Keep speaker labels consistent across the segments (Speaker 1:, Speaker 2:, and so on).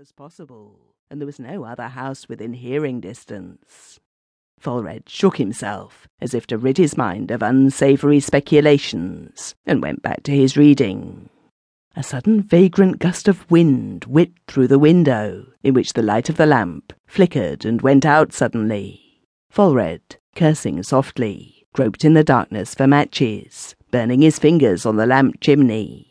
Speaker 1: as possible, and there was no other house within hearing distance. Falred shook himself as if to rid his mind of unsavoury speculations, and went back to his reading. A sudden vagrant gust of wind whipped through the window, in which the light of the lamp flickered and went out suddenly. Falred, cursing softly, groped in the darkness for matches, burning his fingers on the lamp chimney.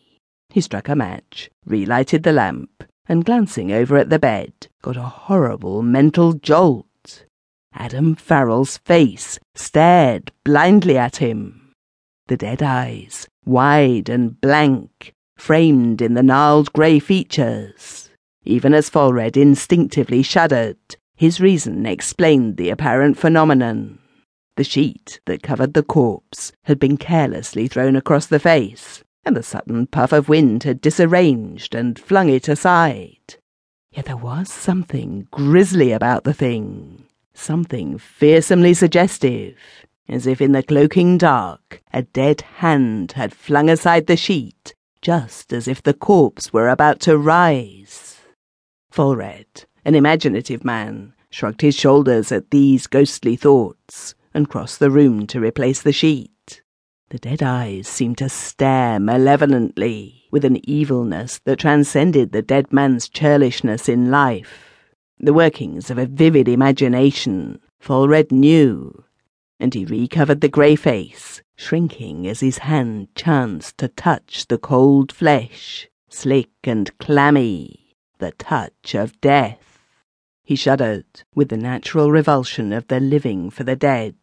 Speaker 1: He struck a match, relighted the lamp, and glancing over at the bed, got a horrible mental jolt. Adam Farrell's face stared blindly at him. The dead eyes, wide and blank, framed in the gnarled grey features. Even as Falred instinctively shuddered, his reason explained the apparent phenomenon. The sheet that covered the corpse had been carelessly thrown across the face, and the sudden puff of wind had disarranged and flung it aside. Yet there was something grisly about the thing something fearsomely suggestive, as if in the cloaking dark a dead hand had flung aside the sheet, just as if the corpse were about to rise. Falred, an imaginative man, shrugged his shoulders at these ghostly thoughts and crossed the room to replace the sheet. The dead eyes seemed to stare malevolently, with an evilness that transcended the dead man's churlishness in life the workings of a vivid imagination, Falred knew, and he recovered the grey face, shrinking as his hand chanced to touch the cold flesh, slick and clammy, the touch of death. He shuddered with the natural revulsion of the living for the dead,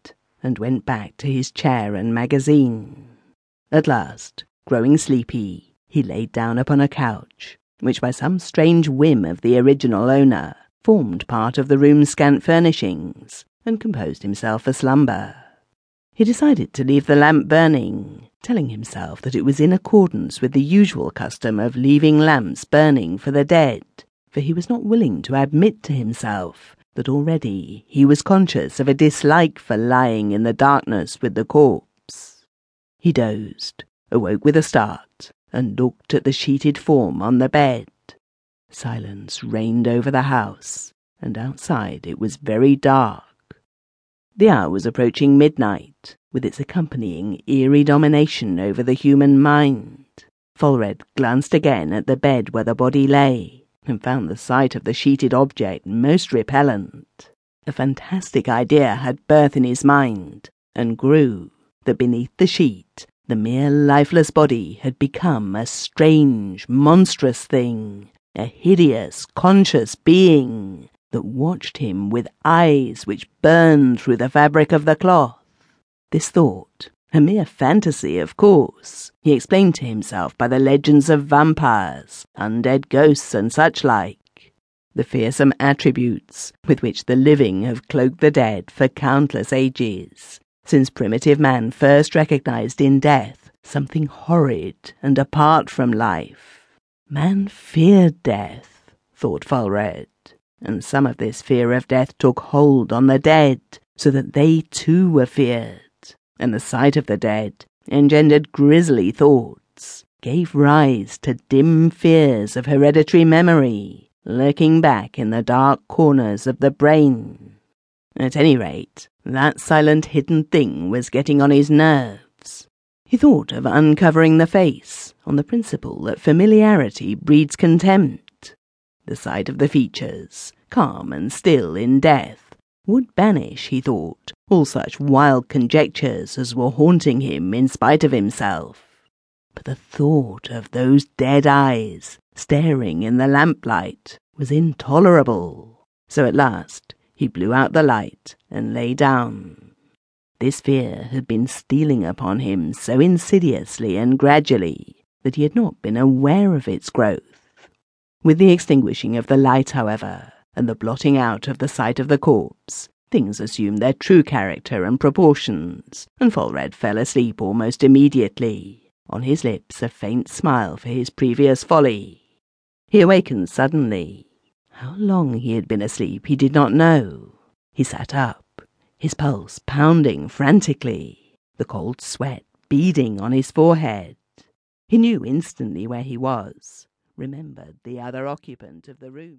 Speaker 1: and went back to his chair and magazine. At last, growing sleepy, he laid down upon a couch, which by some strange whim of the original owner formed part of the room's scant furnishings, and composed himself for slumber. He decided to leave the lamp burning, telling himself that it was in accordance with the usual custom of leaving lamps burning for the dead, for he was not willing to admit to himself that already he was conscious of a dislike for lying in the darkness with the corpse. He dozed, awoke with a start, and looked at the sheeted form on the bed. Silence reigned over the house, and outside it was very dark. The hour was approaching midnight, with its accompanying eerie domination over the human mind. Falred glanced again at the bed where the body lay, and found the sight of the sheeted object most repellent. A fantastic idea had birth in his mind, and grew, that beneath the sheet, the mere lifeless body had become a strange, monstrous thing, a hideous, conscious being that watched him with eyes which burned through the fabric of the cloth. This thought, a mere fantasy, of course, he explained to himself by the legends of vampires, undead ghosts, and such like, the fearsome attributes with which the living have cloaked the dead for countless ages, since primitive man first recognized in death something horrid and apart from life. Man feared death, thought Falred, and some of this fear of death took hold on the dead, so that they too were feared, and the sight of the dead engendered grisly thoughts, gave rise to dim fears of hereditary memory, lurking back in the dark corners of the brain. At any rate, that silent hidden thing was getting on his nerves. He thought of uncovering the face, on the principle that familiarity breeds contempt. The sight of the features, calm and still in death, would banish, he thought, all such wild conjectures as were haunting him in spite of himself. But the thought of those dead eyes staring in the lamplight was intolerable. So at last he blew out the light and lay down. This fear had been stealing upon him so insidiously and gradually that he had not been aware of its growth. With the extinguishing of the light, however, and the blotting out of the sight of the corpse, things assumed their true character and proportions, and Falred fell asleep almost immediately, on his lips a faint smile for his previous folly. He awakened suddenly. How long he had been asleep he did not know. He sat up, his pulse pounding frantically, the cold sweat beading on his forehead. He knew instantly where he was, remembered the other occupant of the room.